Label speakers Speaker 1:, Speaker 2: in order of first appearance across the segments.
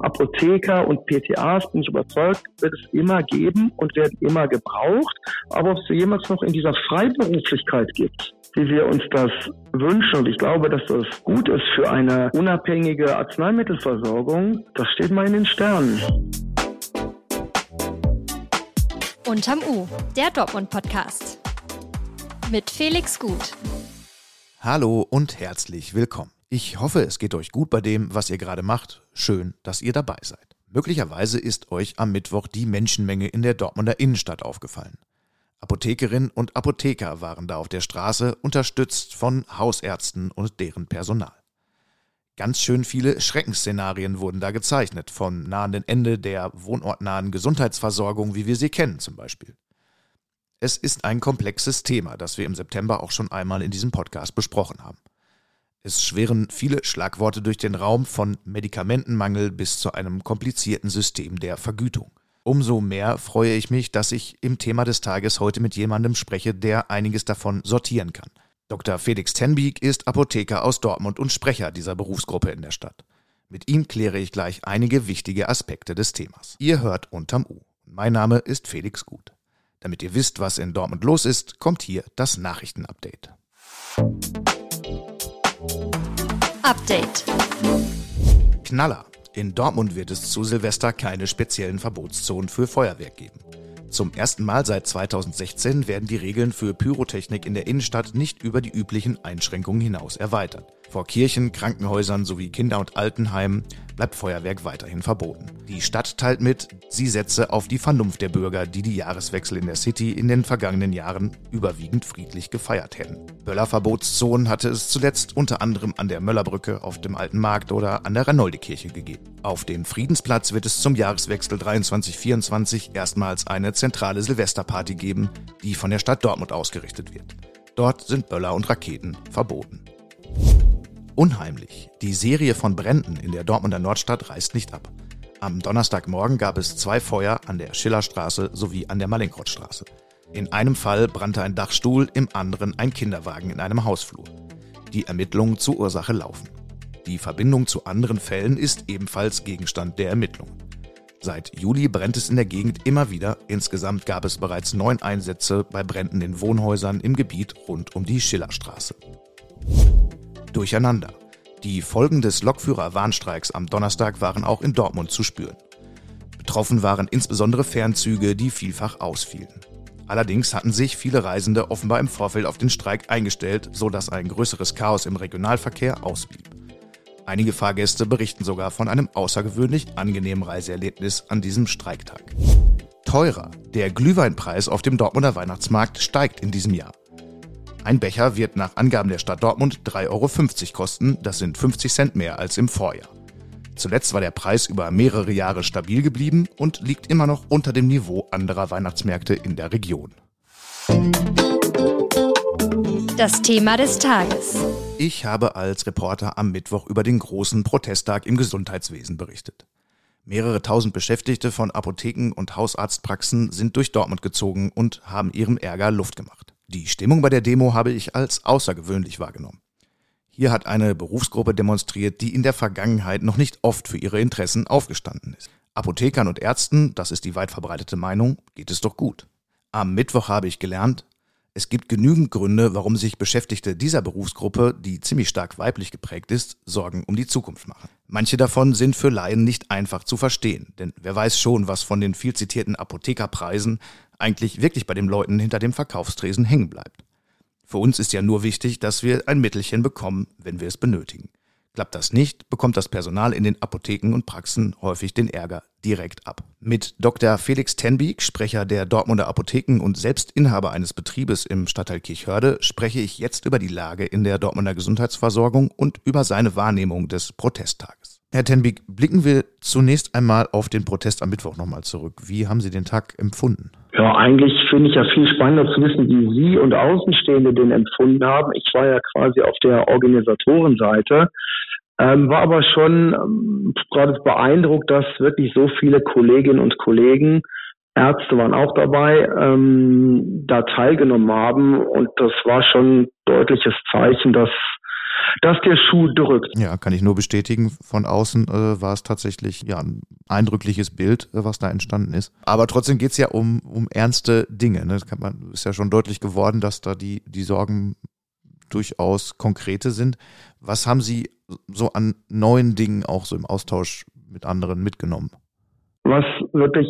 Speaker 1: Apotheker und PTAs, bin ich überzeugt, wird es immer geben und werden immer gebraucht. Aber ob es jemals noch in dieser Freiberuflichkeit gibt, wie wir uns das wünschen, und ich glaube, dass das gut ist für eine unabhängige Arzneimittelversorgung, das steht mal in den Sternen.
Speaker 2: Unterm U, der Dortmund-Podcast. Mit Felix Gut.
Speaker 3: Hallo und herzlich willkommen. Ich hoffe, es geht euch gut bei dem, was ihr gerade macht. Schön, dass ihr dabei seid. Möglicherweise ist euch am Mittwoch die Menschenmenge in der Dortmunder Innenstadt aufgefallen. Apothekerinnen und Apotheker waren da auf der Straße, unterstützt von Hausärzten und deren Personal. Ganz schön viele Schreckensszenarien wurden da gezeichnet, vom nahenden Ende der wohnortnahen Gesundheitsversorgung, wie wir sie kennen zum Beispiel. Es ist ein komplexes Thema, das wir im September auch schon einmal in diesem Podcast besprochen haben. Es schwirren viele Schlagworte durch den Raum von Medikamentenmangel bis zu einem komplizierten System der Vergütung. Umso mehr freue ich mich, dass ich im Thema des Tages heute mit jemandem spreche, der einiges davon sortieren kann. Dr. Felix Tenbiek ist Apotheker aus Dortmund und Sprecher dieser Berufsgruppe in der Stadt. Mit ihm kläre ich gleich einige wichtige Aspekte des Themas. Ihr hört unterm U. Mein Name ist Felix Gut. Damit ihr wisst, was in Dortmund los ist, kommt hier das Nachrichtenupdate.
Speaker 2: Update.
Speaker 3: Knaller. In Dortmund wird es zu Silvester keine speziellen Verbotszonen für Feuerwerk geben. Zum ersten Mal seit 2016 werden die Regeln für Pyrotechnik in der Innenstadt nicht über die üblichen Einschränkungen hinaus erweitert. Vor Kirchen, Krankenhäusern sowie Kinder- und Altenheimen bleibt Feuerwerk weiterhin verboten. Die Stadt teilt mit, sie setze auf die Vernunft der Bürger, die die Jahreswechsel in der City in den vergangenen Jahren überwiegend friedlich gefeiert hätten. Böllerverbotszonen hatte es zuletzt unter anderem an der Möllerbrücke, auf dem Alten Markt oder an der Ranoldekirche gegeben. Auf dem Friedensplatz wird es zum Jahreswechsel 23-24 erstmals eine zentrale Silvesterparty geben, die von der Stadt Dortmund ausgerichtet wird. Dort sind Böller und Raketen verboten. Unheimlich. Die Serie von Bränden in der Dortmunder Nordstadt reißt nicht ab. Am Donnerstagmorgen gab es zwei Feuer an der Schillerstraße sowie an der Mallinckrodtstraße. In einem Fall brannte ein Dachstuhl, im anderen ein Kinderwagen in einem Hausflur. Die Ermittlungen zur Ursache laufen. Die Verbindung zu anderen Fällen ist ebenfalls Gegenstand der Ermittlungen. Seit Juli brennt es in der Gegend immer wieder. Insgesamt gab es bereits neun Einsätze bei Bränden in Wohnhäusern im Gebiet rund um die Schillerstraße durcheinander. Die Folgen des Lokführer-Warnstreiks am Donnerstag waren auch in Dortmund zu spüren. Betroffen waren insbesondere Fernzüge, die vielfach ausfielen. Allerdings hatten sich viele Reisende offenbar im Vorfeld auf den Streik eingestellt, sodass ein größeres Chaos im Regionalverkehr ausblieb. Einige Fahrgäste berichten sogar von einem außergewöhnlich angenehmen Reiseerlebnis an diesem Streiktag. Teurer. Der Glühweinpreis auf dem Dortmunder Weihnachtsmarkt steigt in diesem Jahr. Ein Becher wird nach Angaben der Stadt Dortmund 3,50 Euro kosten, das sind 50 Cent mehr als im Vorjahr. Zuletzt war der Preis über mehrere Jahre stabil geblieben und liegt immer noch unter dem Niveau anderer Weihnachtsmärkte in der Region.
Speaker 2: Das Thema des Tages.
Speaker 3: Ich habe als Reporter am Mittwoch über den großen Protesttag im Gesundheitswesen berichtet. Mehrere tausend Beschäftigte von Apotheken und Hausarztpraxen sind durch Dortmund gezogen und haben ihrem Ärger Luft gemacht. Die Stimmung bei der Demo habe ich als außergewöhnlich wahrgenommen. Hier hat eine Berufsgruppe demonstriert, die in der Vergangenheit noch nicht oft für ihre Interessen aufgestanden ist. Apothekern und Ärzten, das ist die weit verbreitete Meinung, geht es doch gut. Am Mittwoch habe ich gelernt, es gibt genügend Gründe, warum sich Beschäftigte dieser Berufsgruppe, die ziemlich stark weiblich geprägt ist, Sorgen um die Zukunft machen. Manche davon sind für Laien nicht einfach zu verstehen, denn wer weiß schon, was von den viel zitierten Apothekerpreisen eigentlich wirklich bei den Leuten hinter dem Verkaufstresen hängen bleibt. Für uns ist ja nur wichtig, dass wir ein Mittelchen bekommen, wenn wir es benötigen. Klappt das nicht, bekommt das Personal in den Apotheken und Praxen häufig den Ärger direkt ab. Mit Dr. Felix Tenbiek, Sprecher der Dortmunder Apotheken und selbst Inhaber eines Betriebes im Stadtteil Kirchhörde, spreche ich jetzt über die Lage in der Dortmunder Gesundheitsversorgung und über seine Wahrnehmung des Protesttages. Herr Tenbiek, blicken wir zunächst einmal auf den Protest am Mittwoch nochmal zurück. Wie haben Sie den Tag empfunden?
Speaker 1: Ja, eigentlich finde ich ja viel spannender zu wissen, wie Sie und Außenstehende den empfunden haben. Ich war ja quasi auf der Organisatorenseite, ähm, war aber schon ähm, gerade beeindruckt, dass wirklich so viele Kolleginnen und Kollegen, Ärzte waren auch dabei, ähm, da teilgenommen haben. Und das war schon ein deutliches Zeichen, dass dass der Schuh drückt.
Speaker 3: Ja, kann ich nur bestätigen. Von außen äh, war es tatsächlich ja, ein eindrückliches Bild, äh, was da entstanden ist. Aber trotzdem geht es ja um, um ernste Dinge. Ne? Das kann man, ist ja schon deutlich geworden, dass da die, die Sorgen durchaus konkrete sind. Was haben Sie so an neuen Dingen auch so im Austausch mit anderen mitgenommen?
Speaker 1: Was wirklich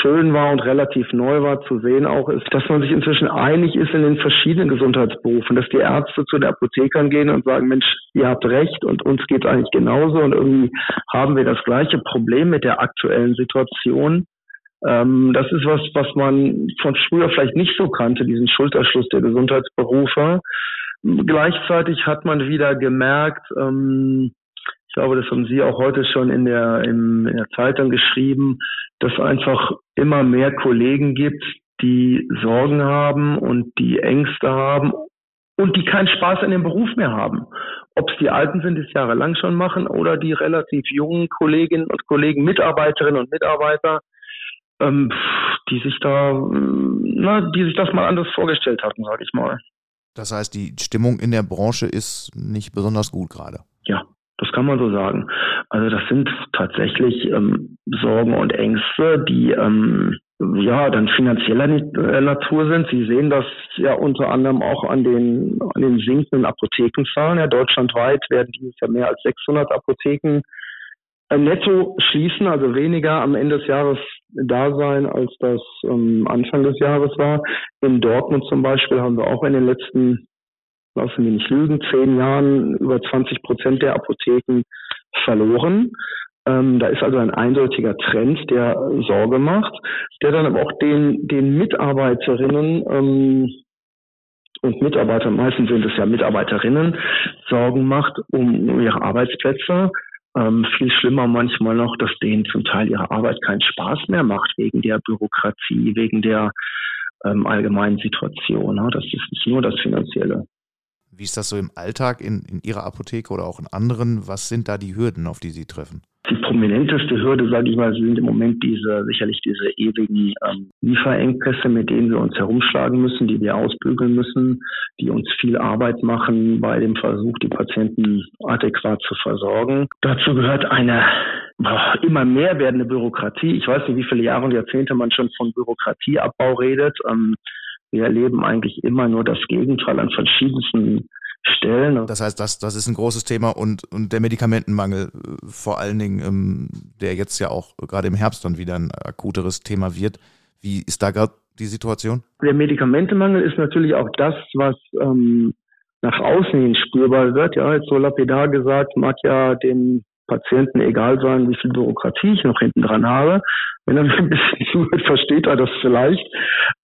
Speaker 1: schön war und relativ neu war zu sehen auch, ist, dass man sich inzwischen einig ist in den verschiedenen Gesundheitsberufen, dass die Ärzte zu den Apothekern gehen und sagen, Mensch, ihr habt recht und uns geht eigentlich genauso und irgendwie haben wir das gleiche Problem mit der aktuellen Situation. Ähm, das ist was, was man von früher vielleicht nicht so kannte, diesen Schulterschluss der Gesundheitsberufe. Gleichzeitig hat man wieder gemerkt, ähm, ich glaube, das haben Sie auch heute schon in der, in, in der Zeitung geschrieben, dass einfach immer mehr Kollegen gibt, die Sorgen haben und die Ängste haben und die keinen Spaß an dem Beruf mehr haben. Ob es die Alten sind, die es jahrelang schon machen, oder die relativ jungen Kolleginnen und Kollegen, Mitarbeiterinnen und Mitarbeiter, ähm, die sich da, na, die sich das mal anders vorgestellt hatten, sage ich mal.
Speaker 3: Das heißt, die Stimmung in der Branche ist nicht besonders gut gerade.
Speaker 1: Ja, das kann man so sagen. Also das sind tatsächlich ähm, Sorgen und Ängste, die ähm, ja dann finanzieller äh, Natur sind. Sie sehen das ja unter anderem auch an den an den sinkenden Apothekenzahlen. Ja, deutschlandweit werden dieses Jahr mehr als 600 Apotheken netto schließen, also weniger am Ende des Jahres da sein, als das ähm, Anfang des Jahres war. In Dortmund zum Beispiel haben wir auch in den letzten lassen wir nicht lügen, zehn Jahren über 20 Prozent der Apotheken verloren. Ähm, da ist also ein eindeutiger Trend, der Sorge macht, der dann aber auch den, den Mitarbeiterinnen ähm, und Mitarbeitern, meistens sind es ja Mitarbeiterinnen, Sorgen macht um ihre Arbeitsplätze. Ähm, viel schlimmer manchmal noch, dass denen zum Teil ihre Arbeit keinen Spaß mehr macht wegen der Bürokratie, wegen der ähm, allgemeinen Situation. Ne? Das ist nur das Finanzielle.
Speaker 3: Wie ist das so im Alltag in, in Ihrer Apotheke oder auch in anderen? Was sind da die Hürden, auf die Sie treffen?
Speaker 1: Die prominenteste Hürde, sage ich mal, sind im Moment diese sicherlich diese ewigen ähm, Lieferengpässe, mit denen wir uns herumschlagen müssen, die wir ausbügeln müssen, die uns viel Arbeit machen bei dem Versuch, die Patienten adäquat zu versorgen. Dazu gehört eine immer mehr werdende Bürokratie. Ich weiß nicht, wie viele Jahre und Jahrzehnte man schon von Bürokratieabbau redet. Ähm, wir erleben eigentlich immer nur das Gegenteil an verschiedensten Stellen.
Speaker 3: Das heißt, das, das ist ein großes Thema und, und der Medikamentenmangel äh, vor allen Dingen, ähm, der jetzt ja auch gerade im Herbst dann wieder ein akuteres Thema wird. Wie ist da gerade die Situation?
Speaker 1: Der Medikamentenmangel ist natürlich auch das, was ähm, nach außen hin spürbar wird. Ja, jetzt so lapidar gesagt, mag ja den Patienten egal sein, wie viel Bürokratie ich noch hinten dran habe. Wenn er ein bisschen zuhört, versteht er das vielleicht.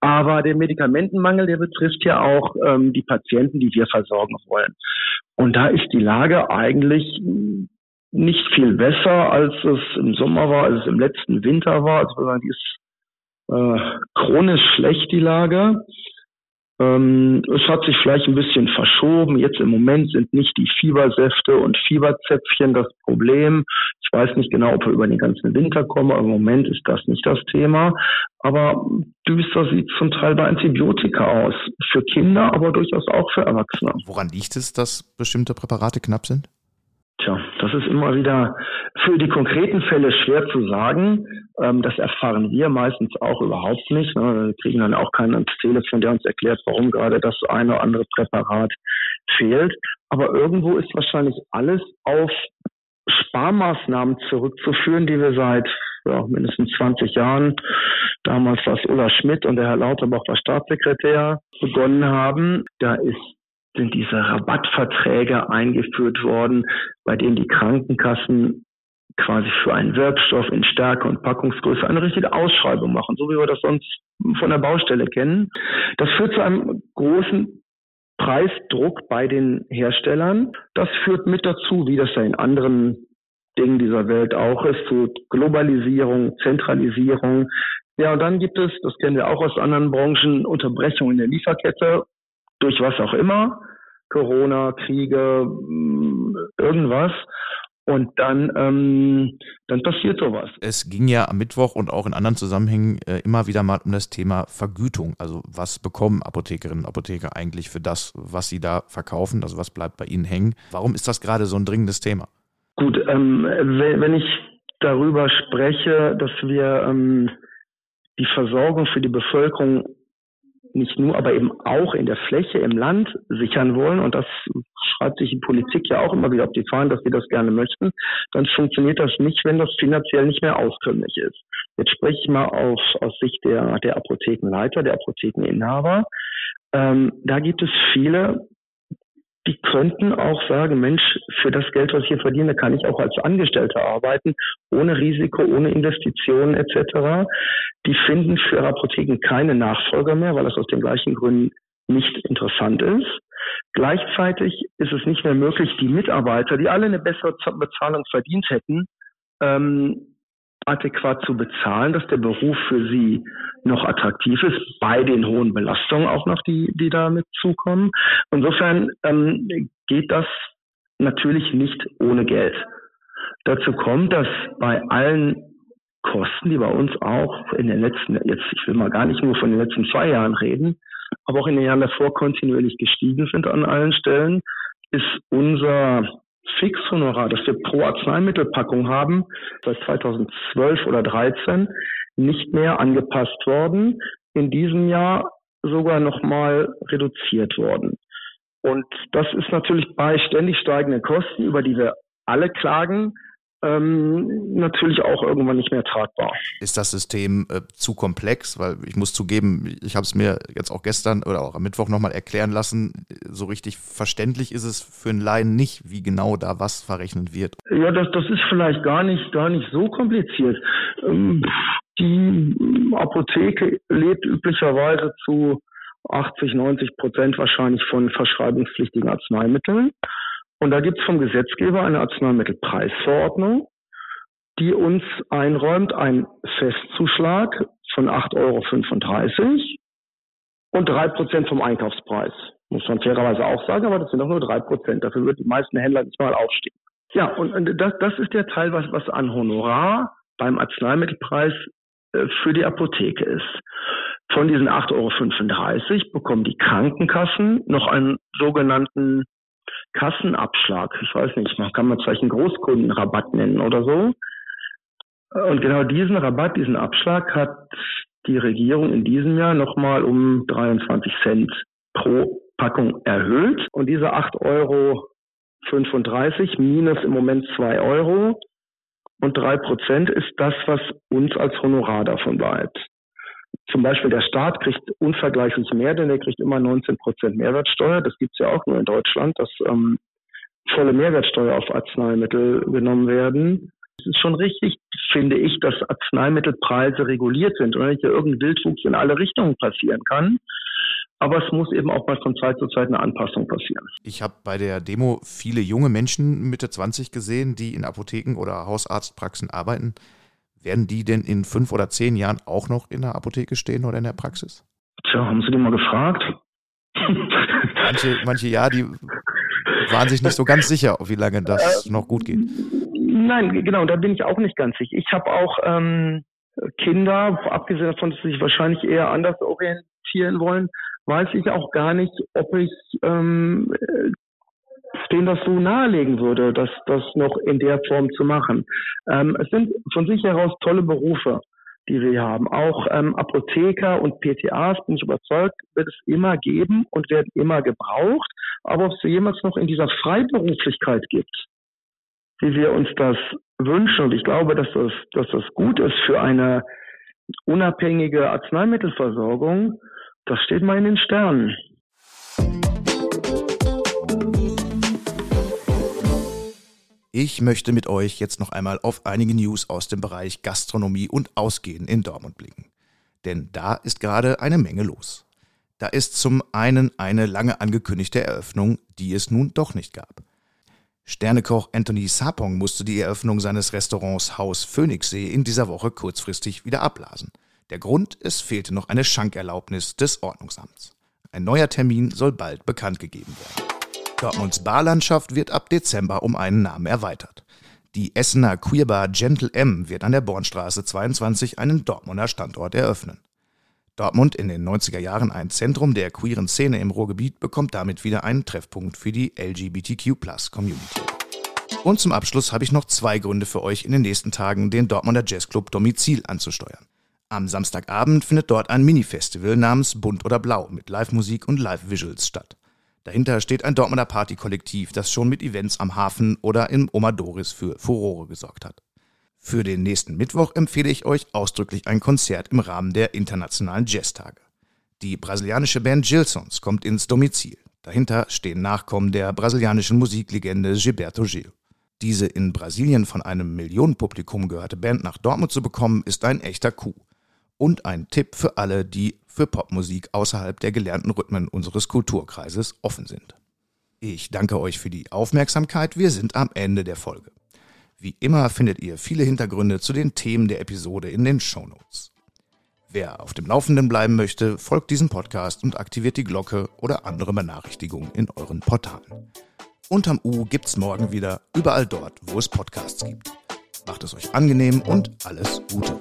Speaker 1: Aber der Medikamentenmangel, der betrifft ja auch ähm, die Patienten, die wir versorgen wollen. Und da ist die Lage eigentlich nicht viel besser, als es im Sommer war, als es im letzten Winter war. Also die ist äh, chronisch schlecht, die Lage. Ähm, es hat sich vielleicht ein bisschen verschoben. Jetzt im Moment sind nicht die Fiebersäfte und Fieberzäpfchen das Problem. Ich weiß nicht genau, ob wir über den ganzen Winter kommen, aber im Moment ist das nicht das Thema. Aber düster sieht zum Teil bei Antibiotika aus. Für Kinder, aber durchaus auch für Erwachsene.
Speaker 3: Woran liegt es, dass bestimmte Präparate knapp sind?
Speaker 1: Ist immer wieder für die konkreten Fälle schwer zu sagen. Ähm, das erfahren wir meistens auch überhaupt nicht. Ne? Wir kriegen dann auch keinen ans Telefon, der uns erklärt, warum gerade das eine oder andere Präparat fehlt. Aber irgendwo ist wahrscheinlich alles auf Sparmaßnahmen zurückzuführen, die wir seit ja, mindestens 20 Jahren, damals war es Ulla Schmidt und der Herr Lauterbach war Staatssekretär, begonnen haben. Da ist sind diese Rabattverträge eingeführt worden, bei denen die Krankenkassen quasi für einen Wirkstoff in Stärke und Packungsgröße eine richtige Ausschreibung machen, so wie wir das sonst von der Baustelle kennen. Das führt zu einem großen Preisdruck bei den Herstellern. Das führt mit dazu, wie das ja in anderen Dingen dieser Welt auch ist, zu Globalisierung, Zentralisierung. Ja, und dann gibt es, das kennen wir auch aus anderen Branchen, Unterbrechungen in der Lieferkette durch was auch immer, Corona, Kriege, mm, irgendwas. Und dann, ähm, dann passiert sowas.
Speaker 3: Es ging ja am Mittwoch und auch in anderen Zusammenhängen äh, immer wieder mal um das Thema Vergütung. Also was bekommen Apothekerinnen und Apotheker eigentlich für das, was sie da verkaufen? Also was bleibt bei ihnen hängen? Warum ist das gerade so ein dringendes Thema?
Speaker 1: Gut, ähm, wenn ich darüber spreche, dass wir ähm, die Versorgung für die Bevölkerung nicht nur, aber eben auch in der Fläche im Land sichern wollen, und das schreibt sich die Politik ja auch immer wieder auf die Fahnen, dass sie das gerne möchten, dann funktioniert das nicht, wenn das finanziell nicht mehr auskömmlich ist. Jetzt spreche ich mal auf, aus Sicht der, der Apothekenleiter, der Apothekeninhaber. Ähm, da gibt es viele die könnten auch sagen, Mensch, für das Geld, was ich hier verdiene, kann ich auch als Angestellter arbeiten, ohne Risiko, ohne Investitionen etc. Die finden für ihre Apotheken keine Nachfolger mehr, weil das aus den gleichen Gründen nicht interessant ist. Gleichzeitig ist es nicht mehr möglich, die Mitarbeiter, die alle eine bessere Bezahlung verdient hätten, ähm, adäquat zu bezahlen, dass der Beruf für sie noch attraktiv ist, bei den hohen Belastungen auch noch, die, die damit zukommen. Insofern ähm, geht das natürlich nicht ohne Geld. Dazu kommt, dass bei allen Kosten, die bei uns auch in den letzten, jetzt ich will mal gar nicht nur von den letzten zwei Jahren reden, aber auch in den Jahren davor kontinuierlich gestiegen sind an allen Stellen, ist unser Fixhonorar, das wir pro Arzneimittelpackung haben, seit 2012 oder 13 nicht mehr angepasst worden. In diesem Jahr sogar nochmal reduziert worden. Und das ist natürlich bei ständig steigenden Kosten, über die wir alle klagen, ähm, natürlich auch irgendwann nicht mehr tragbar.
Speaker 3: Ist das System äh, zu komplex? Weil ich muss zugeben, ich habe es mir jetzt auch gestern oder auch am Mittwoch nochmal erklären lassen. So richtig verständlich ist es für einen Laien nicht, wie genau da was verrechnet wird.
Speaker 1: Ja, das, das ist vielleicht gar nicht, gar nicht so kompliziert. Ähm, die Apotheke lebt üblicherweise zu 80, 90 Prozent wahrscheinlich von verschreibungspflichtigen Arzneimitteln. Und da gibt es vom Gesetzgeber eine Arzneimittelpreisverordnung, die uns einräumt einen Festzuschlag von 8,35 Euro und drei Prozent vom Einkaufspreis. Muss man fairerweise auch sagen, aber das sind doch nur drei Prozent. Dafür würden die meisten Händler nicht mal aufstehen. Ja, und das, das ist der Teil, was, was an Honorar beim Arzneimittelpreis äh, für die Apotheke ist. Von diesen 8,35 Euro bekommen die Krankenkassen noch einen sogenannten Kassenabschlag. Ich weiß nicht, man kann man vielleicht einen Großkundenrabatt nennen oder so. Und genau diesen Rabatt, diesen Abschlag hat die Regierung in diesem Jahr nochmal um 23 Cent pro Packung erhöht. Und diese 8,35 Euro minus im Moment 2 Euro und 3 Prozent ist das, was uns als Honorar davon bleibt. Zum Beispiel der Staat kriegt unvergleichlich mehr, denn er kriegt immer 19 Prozent Mehrwertsteuer. Das gibt's ja auch nur in Deutschland, dass ähm, volle Mehrwertsteuer auf Arzneimittel genommen werden. Es ist schon richtig, finde ich, dass Arzneimittelpreise reguliert sind und nicht irgendein Wildwuchs in alle Richtungen passieren kann. Aber es muss eben auch mal von Zeit zu Zeit eine Anpassung passieren.
Speaker 3: Ich habe bei der Demo viele junge Menschen Mitte 20 gesehen, die in Apotheken oder Hausarztpraxen arbeiten. Werden die denn in fünf oder zehn Jahren auch noch in der Apotheke stehen oder in der Praxis?
Speaker 1: Tja, haben Sie die mal gefragt?
Speaker 3: manche, manche ja, die waren sich nicht so ganz sicher, wie lange das äh, noch gut geht.
Speaker 1: Nein, genau, da bin ich auch nicht ganz sicher. Ich habe auch ähm, Kinder, abgesehen davon, dass sie sich wahrscheinlich eher anders orientieren wollen, weiß ich auch gar nicht, ob ich ähm, denen das so nahelegen würde, das, das noch in der Form zu machen. Ähm, es sind von sich heraus tolle Berufe, die wir haben. Auch ähm, Apotheker und PTAs, bin ich überzeugt, wird es immer geben und werden immer gebraucht. Aber ob es jemals noch in dieser Freiberuflichkeit gibt, wie wir uns das wünschen, und ich glaube, dass das, dass das gut ist für eine unabhängige Arzneimittelversorgung, das steht mal in den Sternen.
Speaker 3: Ich möchte mit euch jetzt noch einmal auf einige News aus dem Bereich Gastronomie und Ausgehen in Dortmund blicken. Denn da ist gerade eine Menge los. Da ist zum einen eine lange angekündigte Eröffnung, die es nun doch nicht gab. Sternekoch Anthony Sapong musste die Eröffnung seines Restaurants Haus Phoenixsee in dieser Woche kurzfristig wieder abblasen. Der Grund, es fehlte noch eine Schankerlaubnis des Ordnungsamts. Ein neuer Termin soll bald bekannt gegeben werden. Dortmunds Barlandschaft wird ab Dezember um einen Namen erweitert. Die Essener Queerbar Gentle M wird an der Bornstraße 22 einen Dortmunder Standort eröffnen. Dortmund in den 90er Jahren ein Zentrum der queeren Szene im Ruhrgebiet bekommt damit wieder einen Treffpunkt für die LGBTQ-Plus-Community. Und zum Abschluss habe ich noch zwei Gründe für euch in den nächsten Tagen den Dortmunder Jazzclub Domizil anzusteuern. Am Samstagabend findet dort ein Mini-Festival namens Bunt oder Blau mit Live-Musik und Live-Visuals statt. Dahinter steht ein Dortmunder Party-Kollektiv, das schon mit Events am Hafen oder im Oma Doris für Furore gesorgt hat. Für den nächsten Mittwoch empfehle ich euch ausdrücklich ein Konzert im Rahmen der internationalen Jazztage. Die brasilianische Band Gilsons kommt ins Domizil. Dahinter stehen Nachkommen der brasilianischen Musiklegende Gilberto Gil. Diese in Brasilien von einem Millionenpublikum gehörte Band nach Dortmund zu bekommen, ist ein echter Coup. Und ein Tipp für alle, die für Popmusik außerhalb der gelernten Rhythmen unseres Kulturkreises offen sind. Ich danke euch für die Aufmerksamkeit. Wir sind am Ende der Folge. Wie immer findet ihr viele Hintergründe zu den Themen der Episode in den Shownotes. Wer auf dem Laufenden bleiben möchte, folgt diesem Podcast und aktiviert die Glocke oder andere Benachrichtigungen in euren Portalen. Unterm U gibt's morgen wieder überall dort, wo es Podcasts gibt. Macht es euch angenehm und alles Gute.